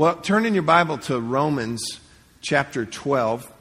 Well, turn in your Bible to Romans chapter 12.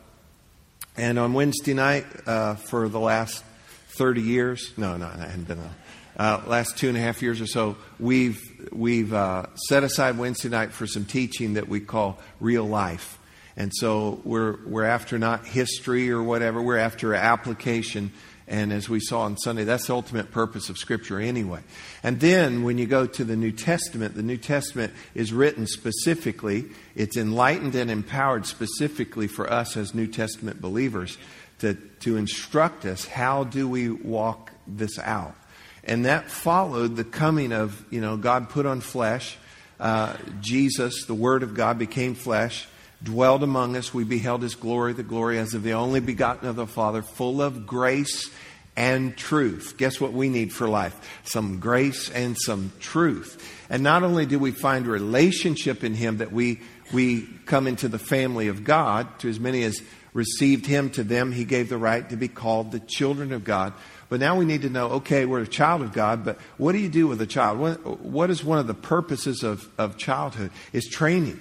And on Wednesday night, uh, for the last 30 years, no, no, I hadn't been, a, uh, last two and a half years or so, we've, we've uh, set aside Wednesday night for some teaching that we call real life. And so we're, we're after not history or whatever, we're after application and as we saw on Sunday, that's the ultimate purpose of Scripture anyway. And then when you go to the New Testament, the New Testament is written specifically, it's enlightened and empowered specifically for us as New Testament believers to, to instruct us how do we walk this out. And that followed the coming of, you know, God put on flesh. Uh, Jesus, the Word of God, became flesh dwelled among us. We beheld his glory, the glory as of the only begotten of the Father, full of grace and truth. Guess what we need for life? Some grace and some truth. And not only do we find relationship in him that we, we come into the family of God, to as many as received him, to them he gave the right to be called the children of God. But now we need to know, okay, we're a child of God, but what do you do with a child? What, what is one of the purposes of, of childhood? Is training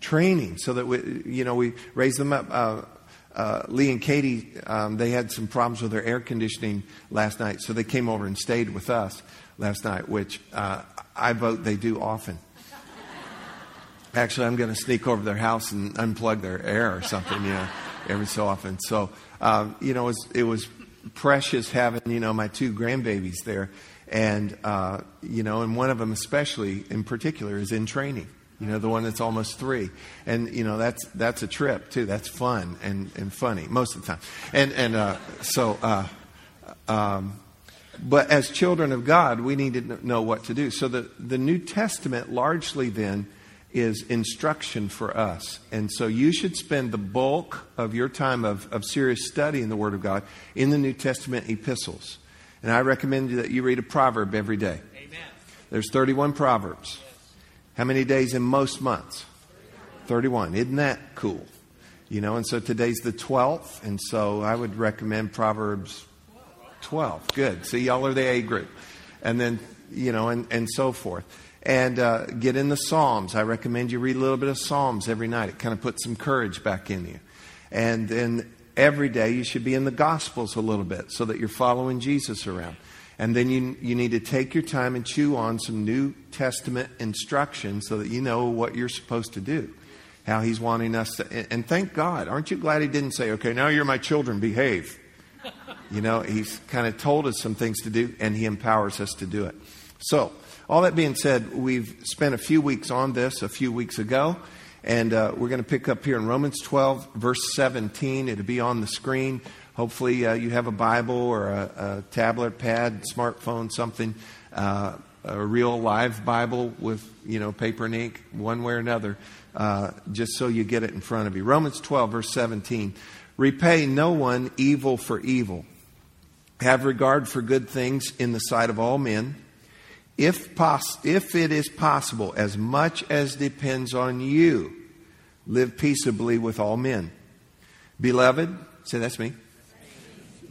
training so that we, you know, we raise them up. Uh, uh, Lee and Katie, um, they had some problems with their air conditioning last night, so they came over and stayed with us last night, which uh, I vote they do often. Actually, I'm going to sneak over their house and unplug their air or something, you know, every so often. So, um, you know, it was, it was, precious having, you know, my two grandbabies there. And, uh, you know, and one of them especially in particular is in training you know, the one that's almost three. And, you know, that's, that's a trip, too. That's fun and, and funny most of the time. And, and uh, so, uh, um, but as children of God, we need to know what to do. So the, the New Testament largely then is instruction for us. And so you should spend the bulk of your time of, of serious study in the Word of God in the New Testament epistles. And I recommend that you read a proverb every day. Amen. There's 31 proverbs. How many days in most months? 31. Isn't that cool? You know, and so today's the 12th, and so I would recommend Proverbs 12. Good. See, y'all are the A group. And then, you know, and, and so forth. And uh, get in the Psalms. I recommend you read a little bit of Psalms every night. It kind of puts some courage back in you. And then every day you should be in the Gospels a little bit so that you're following Jesus around. And then you, you need to take your time and chew on some New Testament instruction so that you know what you're supposed to do, how He's wanting us to. And thank God. Aren't you glad He didn't say, okay, now you're my children, behave? You know, He's kind of told us some things to do, and He empowers us to do it. So, all that being said, we've spent a few weeks on this a few weeks ago. And uh, we're going to pick up here in Romans 12, verse 17. It'll be on the screen. Hopefully, uh, you have a Bible or a, a tablet, pad, smartphone, something, uh, a real live Bible with you know paper and ink, one way or another, uh, just so you get it in front of you. Romans 12, verse 17. Repay no one evil for evil. Have regard for good things in the sight of all men. If, pos- if it is possible, as much as depends on you, live peaceably with all men. Beloved, say that's me.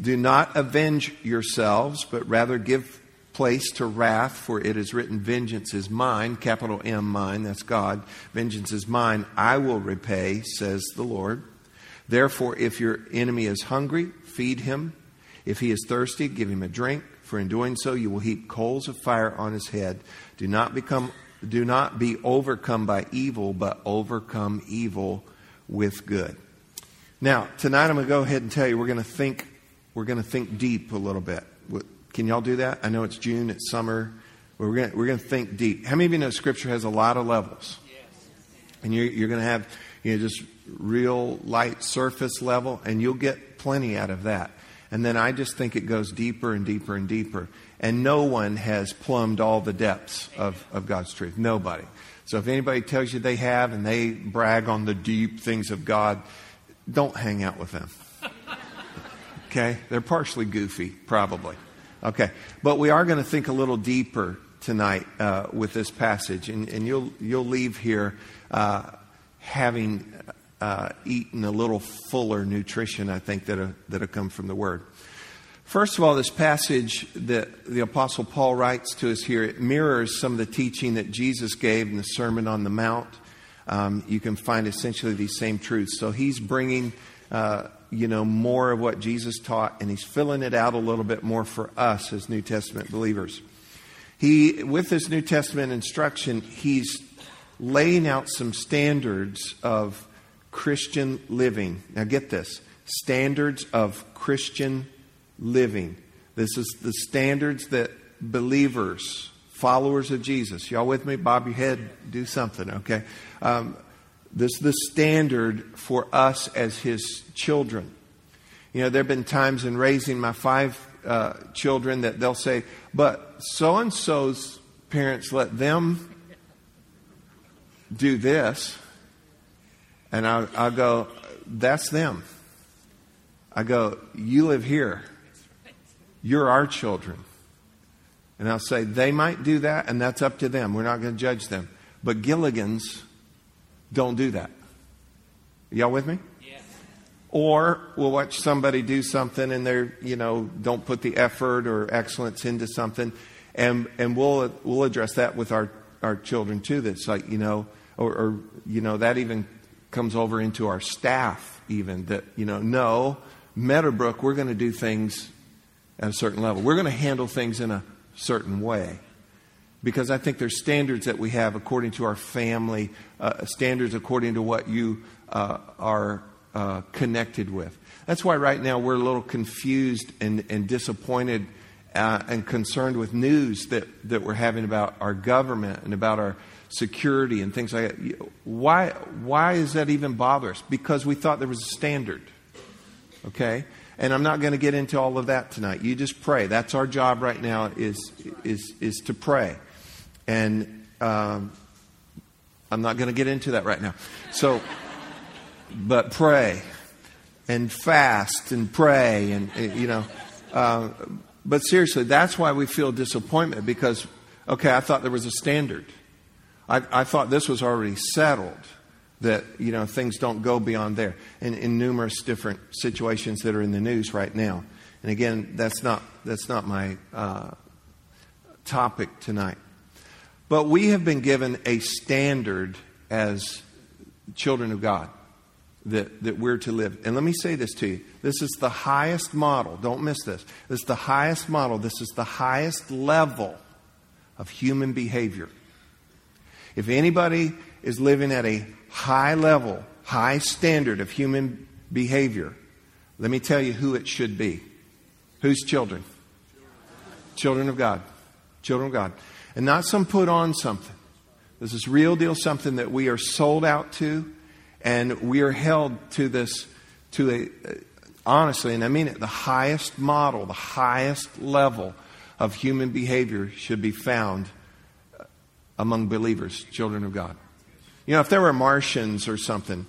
Do not avenge yourselves, but rather give place to wrath, for it is written, Vengeance is mine, capital M, mine, that's God. Vengeance is mine, I will repay, says the Lord. Therefore, if your enemy is hungry, feed him. If he is thirsty, give him a drink, for in doing so you will heap coals of fire on his head. Do not become do not be overcome by evil, but overcome evil with good. Now, tonight I'm going to go ahead and tell you we're going to think we're going to think deep a little bit. Can y'all do that? I know it's June, it's summer. We're going to, we're to think deep. How many of you know Scripture has a lot of levels? And you're, you're going to have you know, just real light surface level, and you'll get plenty out of that. And then I just think it goes deeper and deeper and deeper. And no one has plumbed all the depths of, of God's truth. Nobody. So if anybody tells you they have and they brag on the deep things of God, don't hang out with them. Okay? They're partially goofy, probably. Okay. But we are going to think a little deeper tonight uh, with this passage, and, and, you'll, you'll leave here uh, having uh, eaten a little fuller nutrition, I think, that'll, that'll come from the Word. First of all, this passage that the Apostle Paul writes to us here, it mirrors some of the teaching that Jesus gave in the Sermon on the Mount. um, you can find essentially these same truths. So he's bringing, uh, you know, more of what Jesus taught, and he's filling it out a little bit more for us as New Testament believers. He, with this New Testament instruction, he's laying out some standards of Christian living. Now, get this standards of Christian living. This is the standards that believers, followers of Jesus, y'all with me? Bob your head, do something, okay? Um, this is the standard for us as his children. You know, there have been times in raising my five uh, children that they'll say, but so and so's parents let them do this. And I, I go, that's them. I go, you live here. You're our children. And I'll say, they might do that, and that's up to them. We're not going to judge them. But Gilligans don't do that. Y'all with me? Yes. Or we'll watch somebody do something and they're, you know, don't put the effort or excellence into something. And, and we'll, we'll address that with our, our children too. That's like, you know, or, or, you know, that even comes over into our staff, even that, you know, no, Meadowbrook, we're going to do things at a certain level. We're going to handle things in a certain way. Because I think there's standards that we have according to our family, uh, standards according to what you uh, are uh, connected with. That's why right now we're a little confused and, and disappointed uh, and concerned with news that, that we're having about our government and about our security and things like that. Why, why is that even bother us? Because we thought there was a standard. Okay? And I'm not going to get into all of that tonight. You just pray. That's our job right now is, is, is to pray. And um, I'm not going to get into that right now. So, but pray and fast and pray and, you know. Uh, but seriously, that's why we feel disappointment because, okay, I thought there was a standard. I, I thought this was already settled that you know things don't go beyond there in, in numerous different situations that are in the news right now and again that's not that's not my uh, topic tonight but we have been given a standard as children of god that, that we're to live and let me say this to you this is the highest model don't miss this this is the highest model this is the highest level of human behavior if anybody is living at a high level, high standard of human behavior, let me tell you who it should be. Whose children? Children of God. Children of God. And not some put on something. This is real deal something that we are sold out to, and we are held to this, to a, honestly, and I mean it, the highest model, the highest level of human behavior should be found among believers, children of God. You know, if there were Martians or something,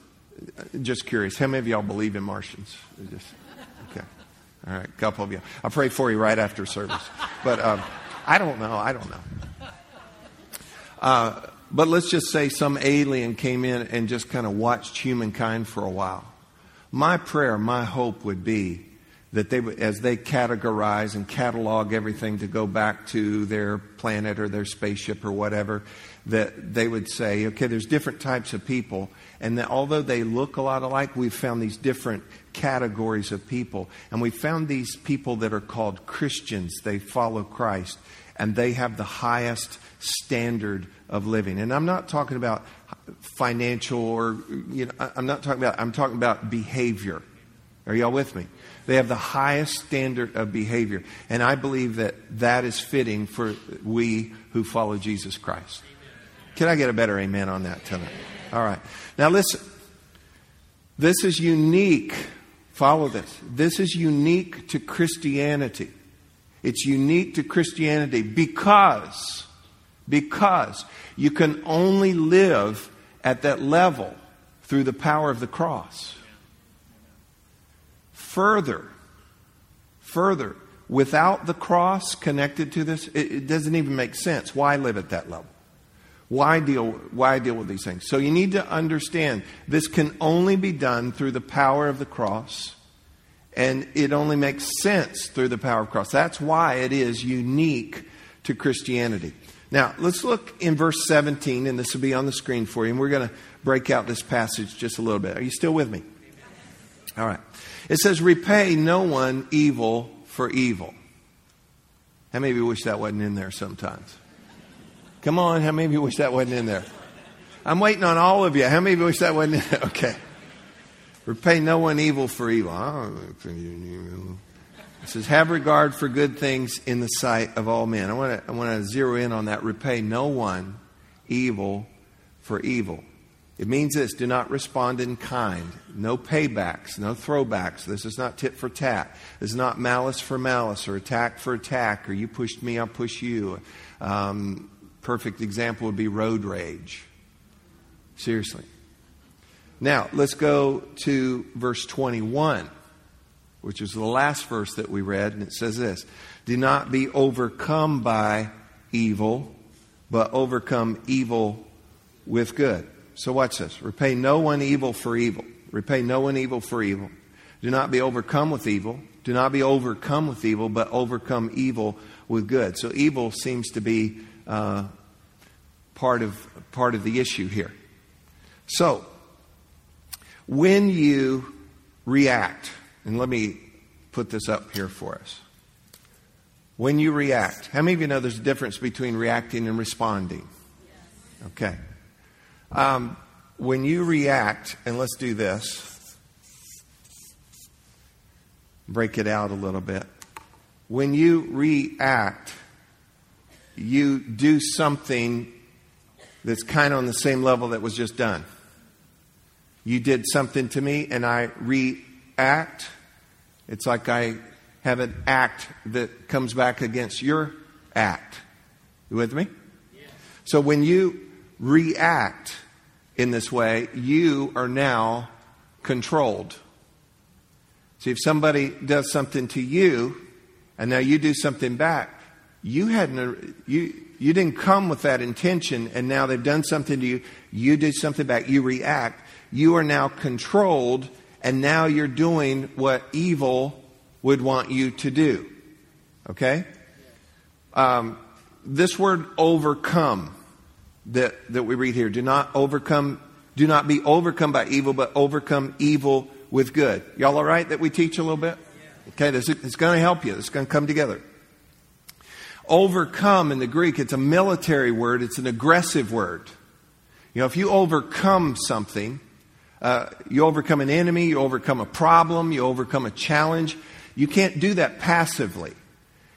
just curious, how many of y'all believe in Martians? Just, okay. All right, a couple of you. I'll pray for you right after service. But um, I don't know. I don't know. Uh, but let's just say some alien came in and just kind of watched humankind for a while. My prayer, my hope would be that they as they categorize and catalog everything to go back to their planet or their spaceship or whatever, that they would say, okay, there's different types of people, and that although they look a lot alike, we've found these different categories of people. And we found these people that are called Christians. They follow Christ, and they have the highest standard of living. And I'm not talking about financial or, you know, I'm not talking about, I'm talking about behavior. Are y'all with me? They have the highest standard of behavior. And I believe that that is fitting for we who follow Jesus Christ. Can I get a better amen on that tonight? All right. Now listen. This is unique. Follow this. This is unique to Christianity. It's unique to Christianity because, because you can only live at that level through the power of the cross. Further, further, without the cross connected to this, it, it doesn't even make sense. Why live at that level? Why deal, why deal with these things? So you need to understand this can only be done through the power of the cross, and it only makes sense through the power of the cross. That's why it is unique to Christianity. Now, let's look in verse 17, and this will be on the screen for you, and we're going to break out this passage just a little bit. Are you still with me? All right. It says, Repay no one evil for evil. How many of you wish that wasn't in there sometimes? Come on, how many of you wish that wasn't in there? I'm waiting on all of you. How many of you wish that wasn't in there? Okay. Repay no one evil for evil. It says, have regard for good things in the sight of all men. I want to, I zero in on that. Repay no one evil for evil. It means this do not respond in kind. No paybacks, no throwbacks. This is not tit for tat. This is not malice for malice or attack for attack or you pushed me, I'll push you. Um, perfect example would be road rage. Seriously. Now, let's go to verse 21 which is the last verse that we read, and it says this Do not be overcome by evil, but overcome evil with good. So, watch this. Repay no one evil for evil. Repay no one evil for evil. Do not be overcome with evil. Do not be overcome with evil, but overcome evil with good. So, evil seems to be uh, part, of, part of the issue here. So, when you react, and let me put this up here for us. When you react, how many of you know there's a difference between reacting and responding? Okay. Um, when you react, and let's do this, break it out a little bit. When you react, you do something that's kind of on the same level that was just done. You did something to me, and I react act. It's like I have an act that comes back against your act. You with me? So when you react in this way, you are now controlled. See, if somebody does something to you and now you do something back, you hadn't uh, you you didn't come with that intention and now they've done something to you, you do something back, you react, you are now controlled and now you're doing what evil would want you to do. Okay? Um, this word overcome that, that we read here, do not overcome, do not be overcome by evil, but overcome evil with good. Y'all all right that we teach a little bit? Okay, this is going to help you. It's going to come together. Overcome in the Greek, it's a military word, it's an aggressive word. You know, if you overcome something, uh, you overcome an enemy, you overcome a problem, you overcome a challenge. You can't do that passively.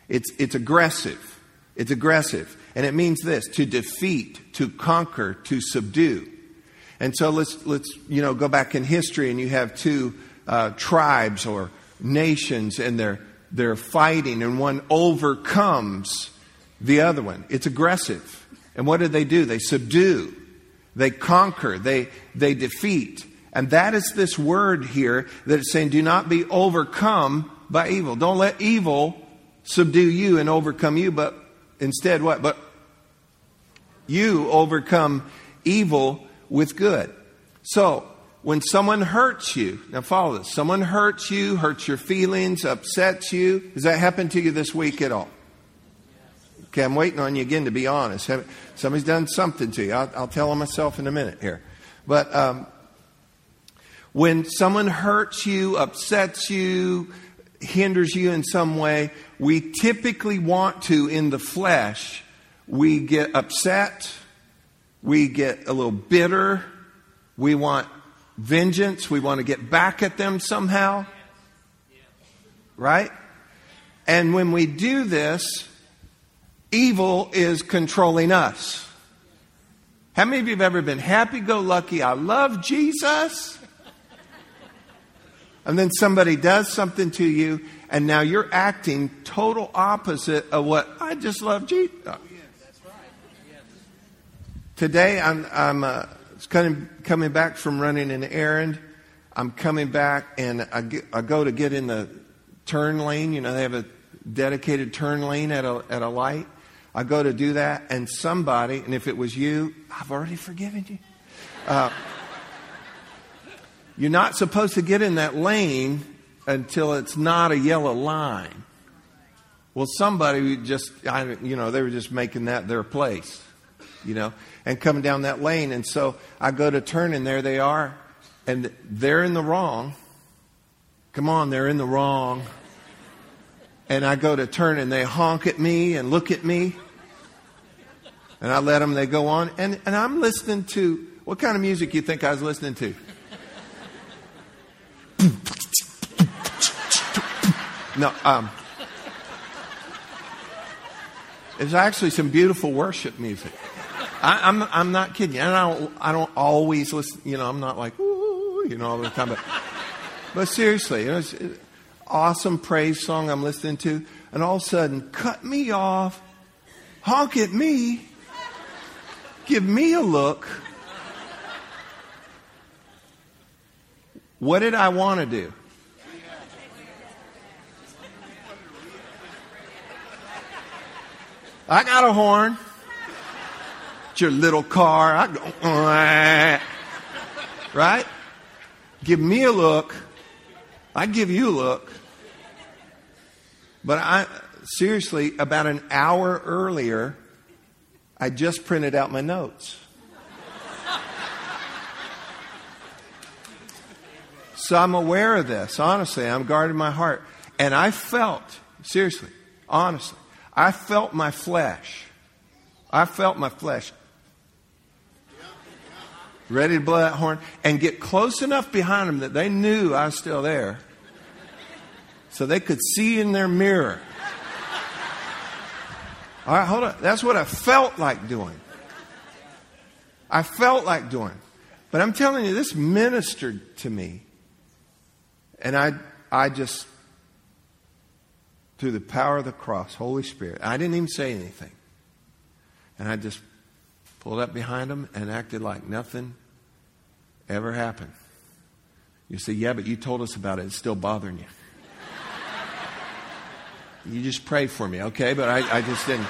It's, it's aggressive. It's aggressive. And it means this to defeat, to conquer, to subdue. And so let's, let's you know, go back in history and you have two uh, tribes or nations and they're, they're fighting and one overcomes the other one. It's aggressive. And what do they do? They subdue. They conquer. They, they defeat. And that is this word here that it's saying, do not be overcome by evil. Don't let evil subdue you and overcome you, but instead what? But you overcome evil with good. So, when someone hurts you, now follow this, someone hurts you, hurts your feelings, upsets you, has that happened to you this week at all? Okay, I'm waiting on you again to be honest. Somebody's done something to you. I'll, I'll tell them myself in a minute here. But um, when someone hurts you, upsets you, hinders you in some way, we typically want to, in the flesh, we get upset, we get a little bitter, we want vengeance, we want to get back at them somehow. Right? And when we do this, evil is controlling us. How many of you have ever been happy go lucky? I love Jesus and then somebody does something to you, and now you're acting total opposite of what I just love Jesus. Today, I'm, I'm uh, of coming back from running an errand. I'm coming back, and I, get, I go to get in the turn lane. You know, they have a dedicated turn lane at a, at a light. I go to do that, and somebody, and if it was you, I've already forgiven you. Uh, you're not supposed to get in that lane until it's not a yellow line. Well, somebody just, I, you know, they were just making that their place, you know, and coming down that lane. And so I go to turn, and there they are, and they're in the wrong. Come on, they're in the wrong. And I go to turn, and they honk at me and look at me. And I let them, they go on. And, and I'm listening to, what kind of music you think I was listening to? No, um, it's actually some beautiful worship music. I, am I'm, I'm not kidding you. And I don't, I don't always listen, you know, I'm not like, ooh, you know, all the time. But, but seriously, it was an awesome praise song I'm listening to. And all of a sudden, cut me off, honk at me, give me a look. What did I want to do? I got a horn. It's your little car. I go, right? Give me a look. I give you a look. But I, seriously, about an hour earlier, I just printed out my notes. So I'm aware of this. Honestly, I'm guarding my heart. And I felt, seriously, honestly, I felt my flesh. I felt my flesh ready to blow that horn and get close enough behind them that they knew I was still there so they could see in their mirror. All right, hold on. That's what I felt like doing. I felt like doing. But I'm telling you, this ministered to me. And I, I just through the power of the cross, Holy Spirit. I didn't even say anything. And I just pulled up behind him and acted like nothing ever happened. You say, yeah, but you told us about it. It's still bothering you. you just pray for me, okay? But I, I just didn't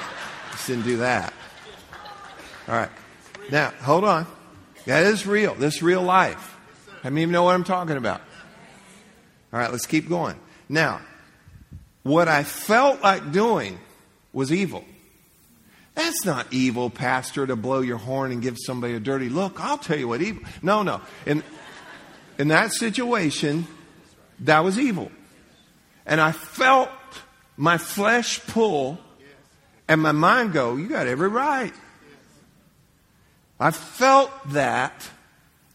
just didn't do that. All right. Now, hold on. That is real. This is real life. I mean, even know what I'm talking about. All right, let's keep going. Now, what I felt like doing was evil. That's not evil, Pastor, to blow your horn and give somebody a dirty look. I'll tell you what evil. No, no. In, in that situation, that was evil. And I felt my flesh pull and my mind go, You got every right. I felt that.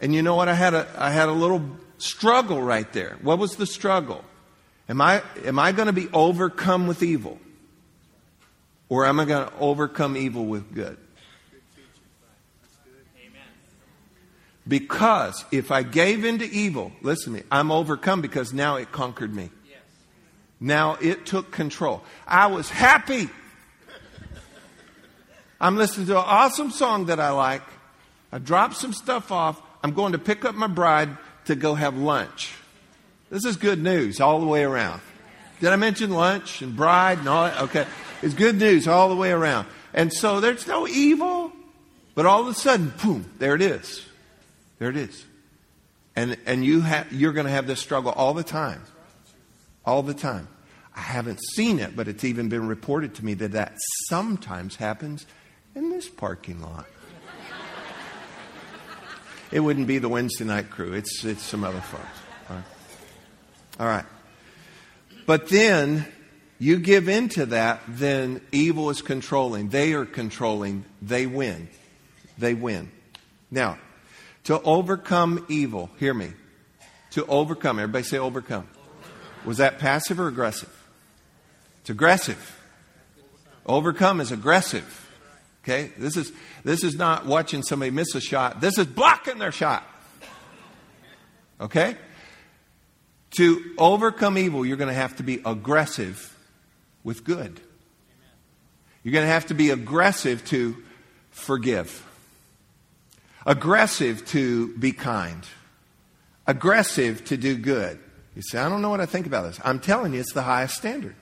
And you know what? I had a, I had a little struggle right there. What was the struggle? Am I, am I going to be overcome with evil? Or am I going to overcome evil with good? Because if I gave into evil, listen to me, I'm overcome because now it conquered me. Now it took control. I was happy. I'm listening to an awesome song that I like. I dropped some stuff off. I'm going to pick up my bride to go have lunch. This is good news all the way around. Did I mention lunch and bride and all that? Okay. It's good news all the way around. And so there's no evil, but all of a sudden, boom, there it is. There it is. And, and you have, you're going to have this struggle all the time. All the time. I haven't seen it, but it's even been reported to me that that sometimes happens in this parking lot. it wouldn't be the Wednesday night crew. It's, it's some other folks. All right. But then you give into that, then evil is controlling. They are controlling. They win. They win. Now, to overcome evil, hear me. To overcome, everybody say overcome. Was that passive or aggressive? It's aggressive. Overcome is aggressive. Okay? This is, this is not watching somebody miss a shot. This is blocking their shot. Okay? To overcome evil, you're going to have to be aggressive with good. You're going to have to be aggressive to forgive, aggressive to be kind, aggressive to do good. You say, I don't know what I think about this. I'm telling you, it's the highest standard.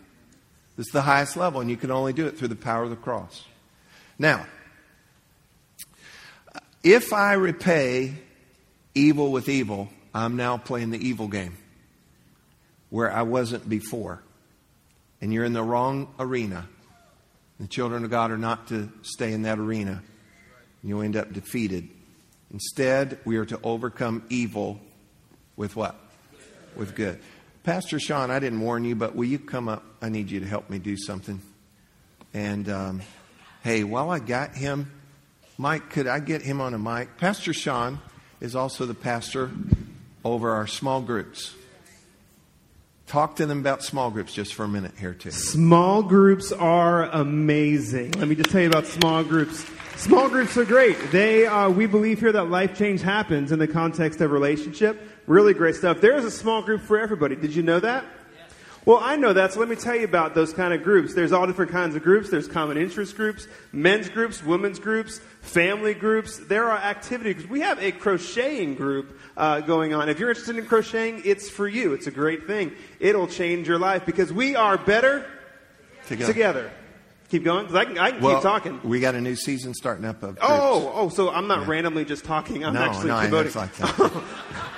It's the highest level, and you can only do it through the power of the cross. Now, if I repay evil with evil, I'm now playing the evil game where I wasn't before. and you're in the wrong arena. The children of God are not to stay in that arena. You'll end up defeated. Instead, we are to overcome evil with what? With good. Pastor Sean, I didn't warn you, but will you come up? I need you to help me do something. And um, hey, while I got him, Mike, could I get him on a mic? Pastor Sean is also the pastor over our small groups. Talk to them about small groups just for a minute here, too. Small groups are amazing. Let me just tell you about small groups. Small groups are great. They, uh, we believe here that life change happens in the context of relationship. Really great stuff. There is a small group for everybody. Did you know that? Well, I know that, so let me tell you about those kind of groups. There's all different kinds of groups. There's common interest groups, men's groups, women's groups, family groups. There are activities. We have a crocheting group uh, going on. If you're interested in crocheting, it's for you. It's a great thing. It'll change your life because we are better together. together. Keep going, because I can, I can well, keep talking. We got a new season starting up of groups. Oh, oh, so I'm not yeah. randomly just talking. I'm no, actually no, promoting. Like that.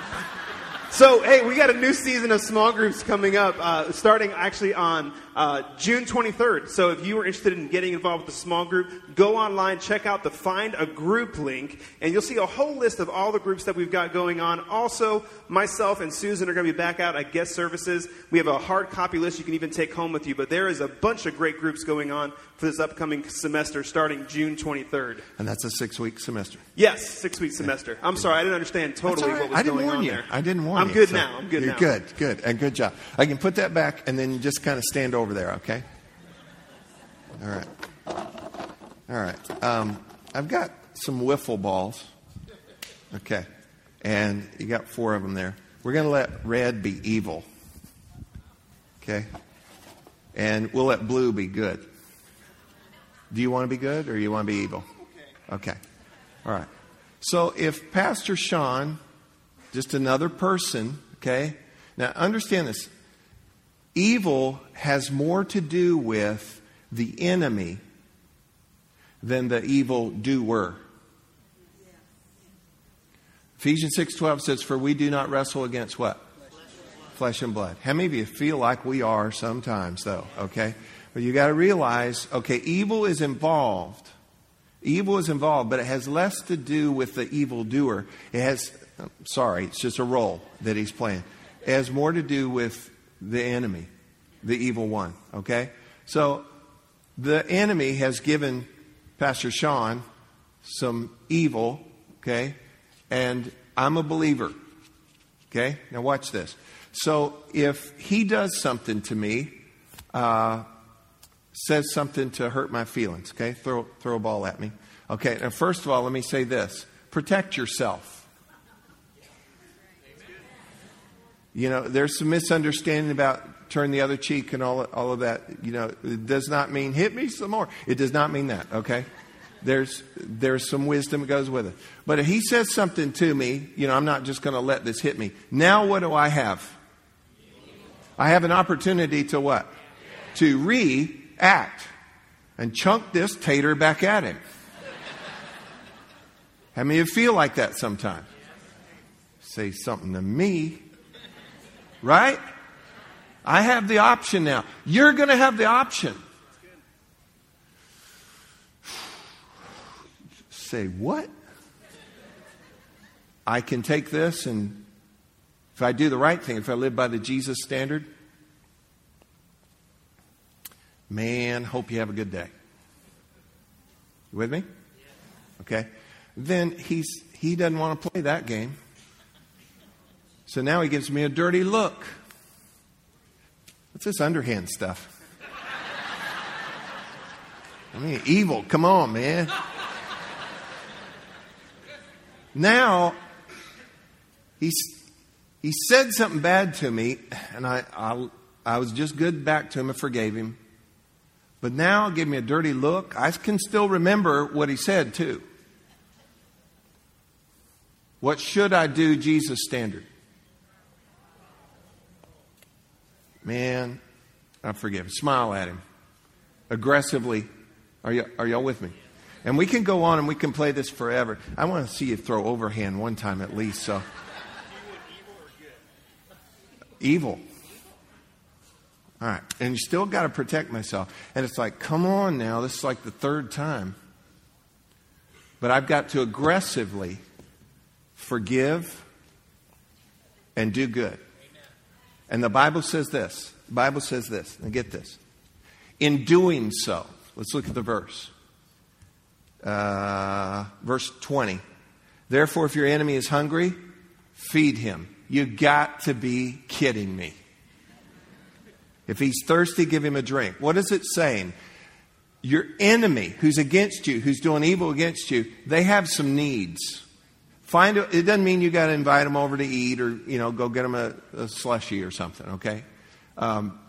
So, hey, we got a new season of small groups coming up, uh, starting actually on uh, June 23rd. So, if you are interested in getting involved with the small group, go online, check out the Find a Group link, and you'll see a whole list of all the groups that we've got going on. Also, myself and Susan are going to be back out at guest services. We have a hard copy list you can even take home with you, but there is a bunch of great groups going on for this upcoming semester starting June 23rd. And that's a six week semester? Yes, six week semester. I'm sorry, I didn't understand totally right. what was going on you. there. I didn't warn I'm you. I'm good so now. I'm good you're now. good, good, and good job. I can put that back and then you just kind of stand over there, okay? All right. All right. Um, I've got some wiffle balls. Okay. And you got four of them there. We're going to let red be evil. Okay? And we'll let blue be good. Do you want to be good or you want to be evil? Okay. All right. So if Pastor Sean, just another person, okay? Now understand this. Evil has more to do with the enemy than the evil doer. Ephesians 6:12 says for we do not wrestle against what? Flesh and blood. How many of you feel like we are sometimes though, okay? But you got to realize, okay, evil is involved. Evil is involved, but it has less to do with the evil doer. It has oh, sorry, it's just a role that he's playing. It has more to do with the enemy, the evil one, okay? So the enemy has given Pastor Sean some evil, okay? And I'm a believer, okay? Now watch this. So if he does something to me, uh, says something to hurt my feelings, okay? Throw, throw a ball at me. Okay, now first of all, let me say this protect yourself. You know, there's some misunderstanding about turn the other cheek and all, all of that. You know, it does not mean hit me some more. It does not mean that, okay? There's, there's some wisdom that goes with it. But if he says something to me, you know, I'm not just going to let this hit me. Now what do I have? I have an opportunity to what? To react and chunk this tater back at him. How many of you feel like that sometimes? Say something to me, right? I have the option now. You're going to have the option. Say, what? I can take this and if I do the right thing, if I live by the Jesus standard, man, hope you have a good day. You with me? Okay. Then he's he doesn't want to play that game. So now he gives me a dirty look. What's this underhand stuff? I mean, evil. Come on, man. Now, he's, he said something bad to me, and I, I, I was just good back to him and forgave him. But now, give me a dirty look. I can still remember what he said, too. What should I do, Jesus' standard? Man, I forgive him. Smile at him. Aggressively. Are, you, are y'all with me? And we can go on and we can play this forever. I want to see you throw overhand one time at least. So, evil. All right. And you still got to protect myself. And it's like, come on now. This is like the third time. But I've got to aggressively forgive and do good. And the Bible says this. The Bible says this. Now get this. In doing so, let's look at the verse. Uh, verse 20. Therefore, if your enemy is hungry, feed him. You got to be kidding me. If he's thirsty, give him a drink. What is it saying? Your enemy who's against you, who's doing evil against you, they have some needs. Find a, it doesn't mean you got to invite them over to eat or you know go get them a, a slushy or something. Okay, um,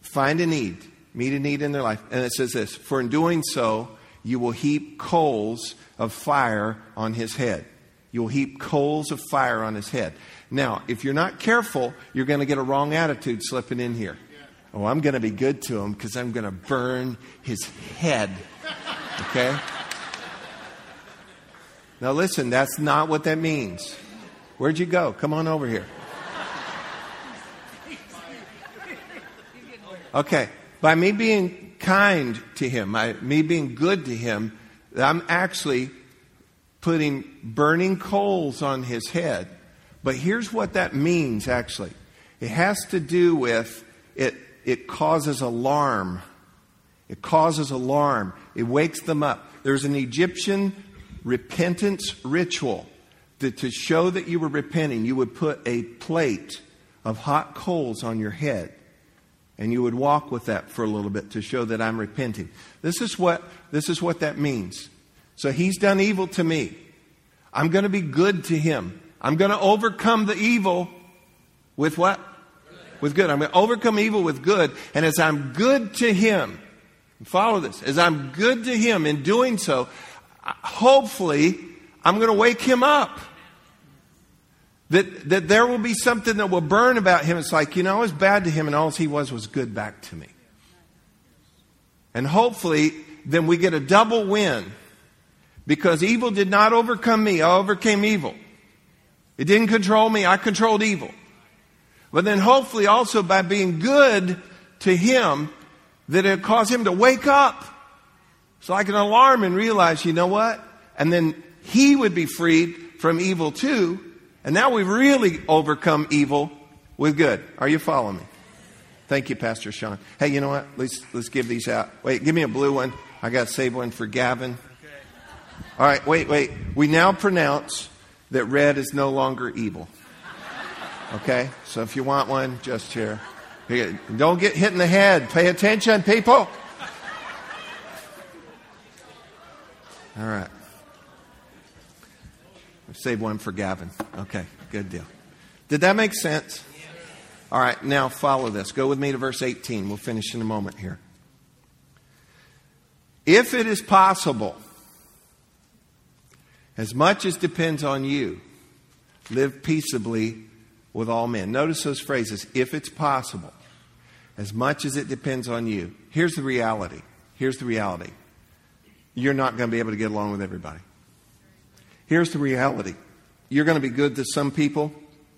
find a need, meet a need in their life, and it says this: For in doing so, you will heap coals of fire on his head. You will heap coals of fire on his head. Now, if you're not careful, you're going to get a wrong attitude slipping in here. Oh, I'm going to be good to him because I'm going to burn his head. Okay? Now, listen, that's not what that means. Where'd you go? Come on over here. Okay, by me being kind to him, by me being good to him, I'm actually putting burning coals on his head. But here's what that means actually it has to do with it, it causes alarm. It causes alarm. It wakes them up. There's an Egyptian repentance ritual that to show that you were repenting, you would put a plate of hot coals on your head. And you would walk with that for a little bit to show that I'm repenting. This is what, this is what that means. So he's done evil to me. I'm going to be good to him. I'm going to overcome the evil with what? With good. I'm going to overcome evil with good. And as I'm good to him, follow this, as I'm good to him in doing so, hopefully, I'm going to wake him up. That, that there will be something that will burn about him. It's like, you know, I was bad to him and all he was was good back to me. And hopefully, then we get a double win because evil did not overcome me. I overcame evil. It didn't control me. I controlled evil. But then hopefully also by being good to him, that it caused him to wake up so I can alarm and realize, you know what? And then he would be freed from evil too. And now we've really overcome evil with good. Are you following me? Thank you, Pastor Sean. Hey, you know what? Let's let's give these out. Wait, give me a blue one. I got to save one for Gavin. All right, wait, wait. We now pronounce that red is no longer evil. Okay? So if you want one, just here. Don't get hit in the head. Pay attention, people. All right. Save one for Gavin. Okay, good deal. Did that make sense? All right, now follow this. Go with me to verse 18. We'll finish in a moment here. If it is possible, as much as depends on you, live peaceably with all men. Notice those phrases. If it's possible, as much as it depends on you. Here's the reality. Here's the reality you're not going to be able to get along with everybody. Here's the reality you're going to be good to some people,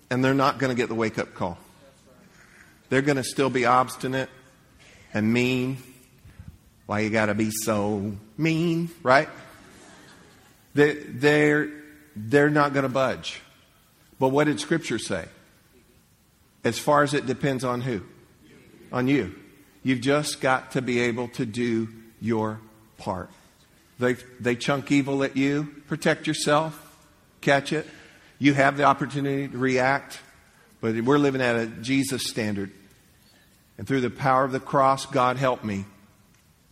and they're not going to get the wake up call. They're going to still be obstinate and mean. Why you got to be so mean, right? They, they're, they're not going to budge. But what did Scripture say? As far as it depends on who? On you. You've just got to be able to do your part. They, they chunk evil at you. Protect yourself. Catch it. You have the opportunity to react. But we're living at a Jesus standard. And through the power of the cross, God help me.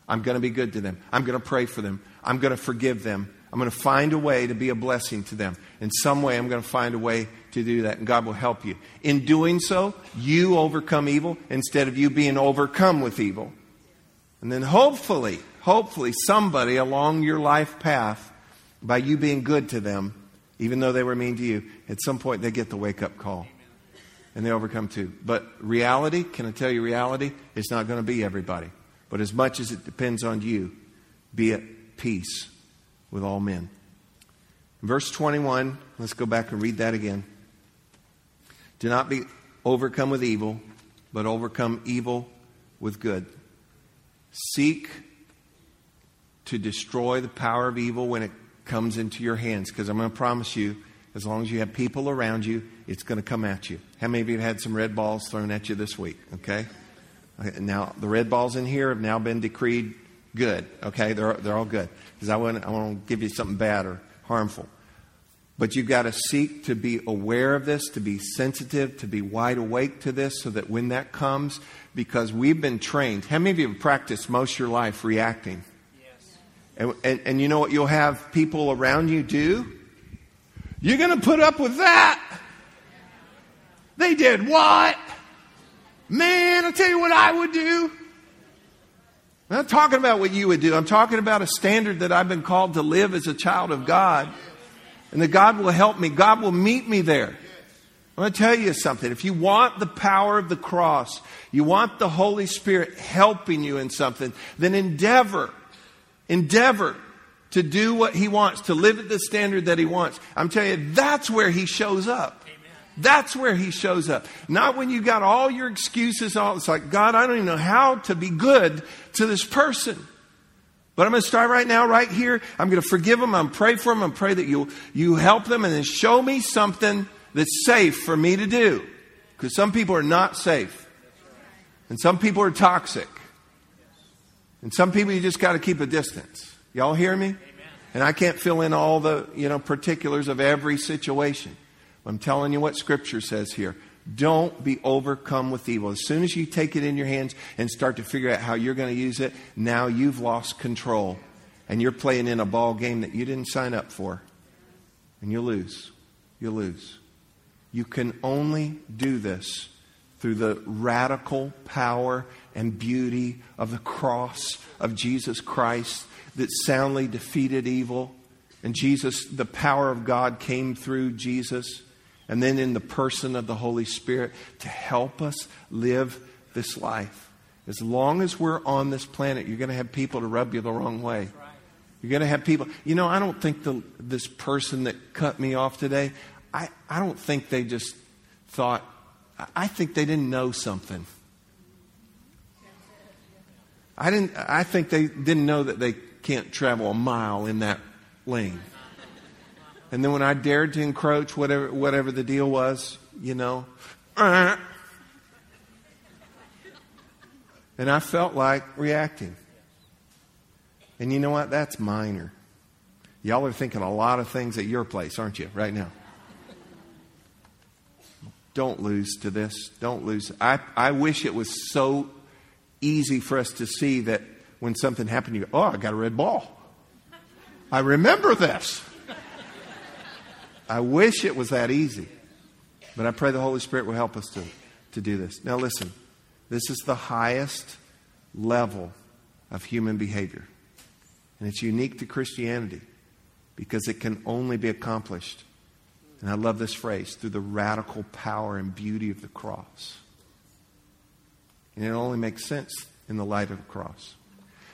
I'm going to be good to them. I'm going to pray for them. I'm going to forgive them. I'm going to find a way to be a blessing to them. In some way, I'm going to find a way to do that, and God will help you. In doing so, you overcome evil instead of you being overcome with evil. And then hopefully, hopefully somebody along your life path, by you being good to them, even though they were mean to you, at some point they get the wake up call. And they overcome too. But reality, can I tell you reality? It's not going to be everybody. But as much as it depends on you, be at peace with all men. Verse 21, let's go back and read that again. Do not be overcome with evil, but overcome evil with good. Seek to destroy the power of evil when it comes into your hands, because I'm going to promise you, as long as you have people around you, it's going to come at you. How many of you have had some red balls thrown at you this week? Okay? Now, the red balls in here have now been decreed good. Okay? They're, they're all good. Because I want, I want to give you something bad or harmful. But you've got to seek to be aware of this, to be sensitive, to be wide awake to this, so that when that comes, because we've been trained. How many of you have practiced most of your life reacting? And, and, and you know what you'll have people around you do? You're going to put up with that. They did what? Man, I'll tell you what I would do. I'm not talking about what you would do. I'm talking about a standard that I've been called to live as a child of God. And that God will help me. God will meet me there. I'm going to tell you something. If you want the power of the cross, you want the Holy Spirit helping you in something, then endeavor, endeavor to do what He wants, to live at the standard that He wants. I'm telling you, that's where He shows up. That's where he shows up. Not when you got all your excuses. All it's like God, I don't even know how to be good to this person. But I'm going to start right now, right here. I'm going to forgive them. I'm going to pray for them. I'm pray that you you help them, and then show me something that's safe for me to do. Because some people are not safe, and some people are toxic, and some people you just got to keep a distance. Y'all hear me? And I can't fill in all the you know particulars of every situation. I'm telling you what Scripture says here. Don't be overcome with evil. As soon as you take it in your hands and start to figure out how you're going to use it, now you've lost control. And you're playing in a ball game that you didn't sign up for. And you lose. You lose. You can only do this through the radical power and beauty of the cross of Jesus Christ that soundly defeated evil. And Jesus, the power of God came through Jesus and then in the person of the Holy Spirit to help us live this life. As long as we're on this planet, you're going to have people to rub you the wrong way. You're going to have people. You know, I don't think the, this person that cut me off today, I, I don't think they just thought, I think they didn't know something. I, didn't, I think they didn't know that they can't travel a mile in that lane. And then when I dared to encroach, whatever, whatever the deal was, you know, and I felt like reacting. And you know what? That's minor. Y'all are thinking a lot of things at your place, aren't you, right now? Don't lose to this. Don't lose. I, I wish it was so easy for us to see that when something happened, you oh, I got a red ball. I remember this. I wish it was that easy. But I pray the Holy Spirit will help us to, to do this. Now, listen, this is the highest level of human behavior. And it's unique to Christianity because it can only be accomplished, and I love this phrase, through the radical power and beauty of the cross. And it only makes sense in the light of the cross.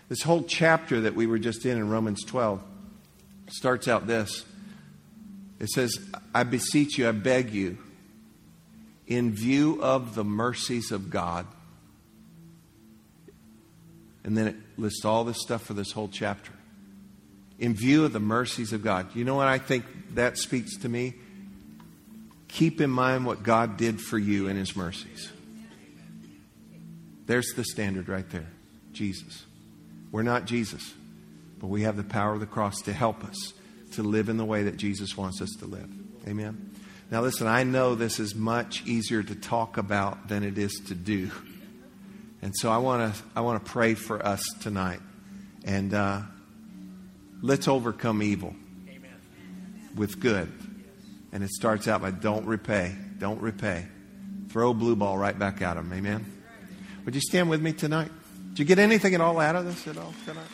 This whole chapter that we were just in in Romans 12 starts out this it says, I beseech you, I beg you, in view of the mercies of God. And then it lists all this stuff for this whole chapter. In view of the mercies of God. You know what I think that speaks to me? Keep in mind what God did for you in His mercies. There's the standard right there Jesus. We're not Jesus, but we have the power of the cross to help us to live in the way that Jesus wants us to live. Amen. Now, listen, I know this is much easier to talk about than it is to do. And so I want to I want to pray for us tonight. And uh, let's overcome evil Amen. with good. And it starts out by don't repay. Don't repay. Throw blue ball right back at them. Amen. Would you stand with me tonight? Did you get anything at all out of this at all tonight?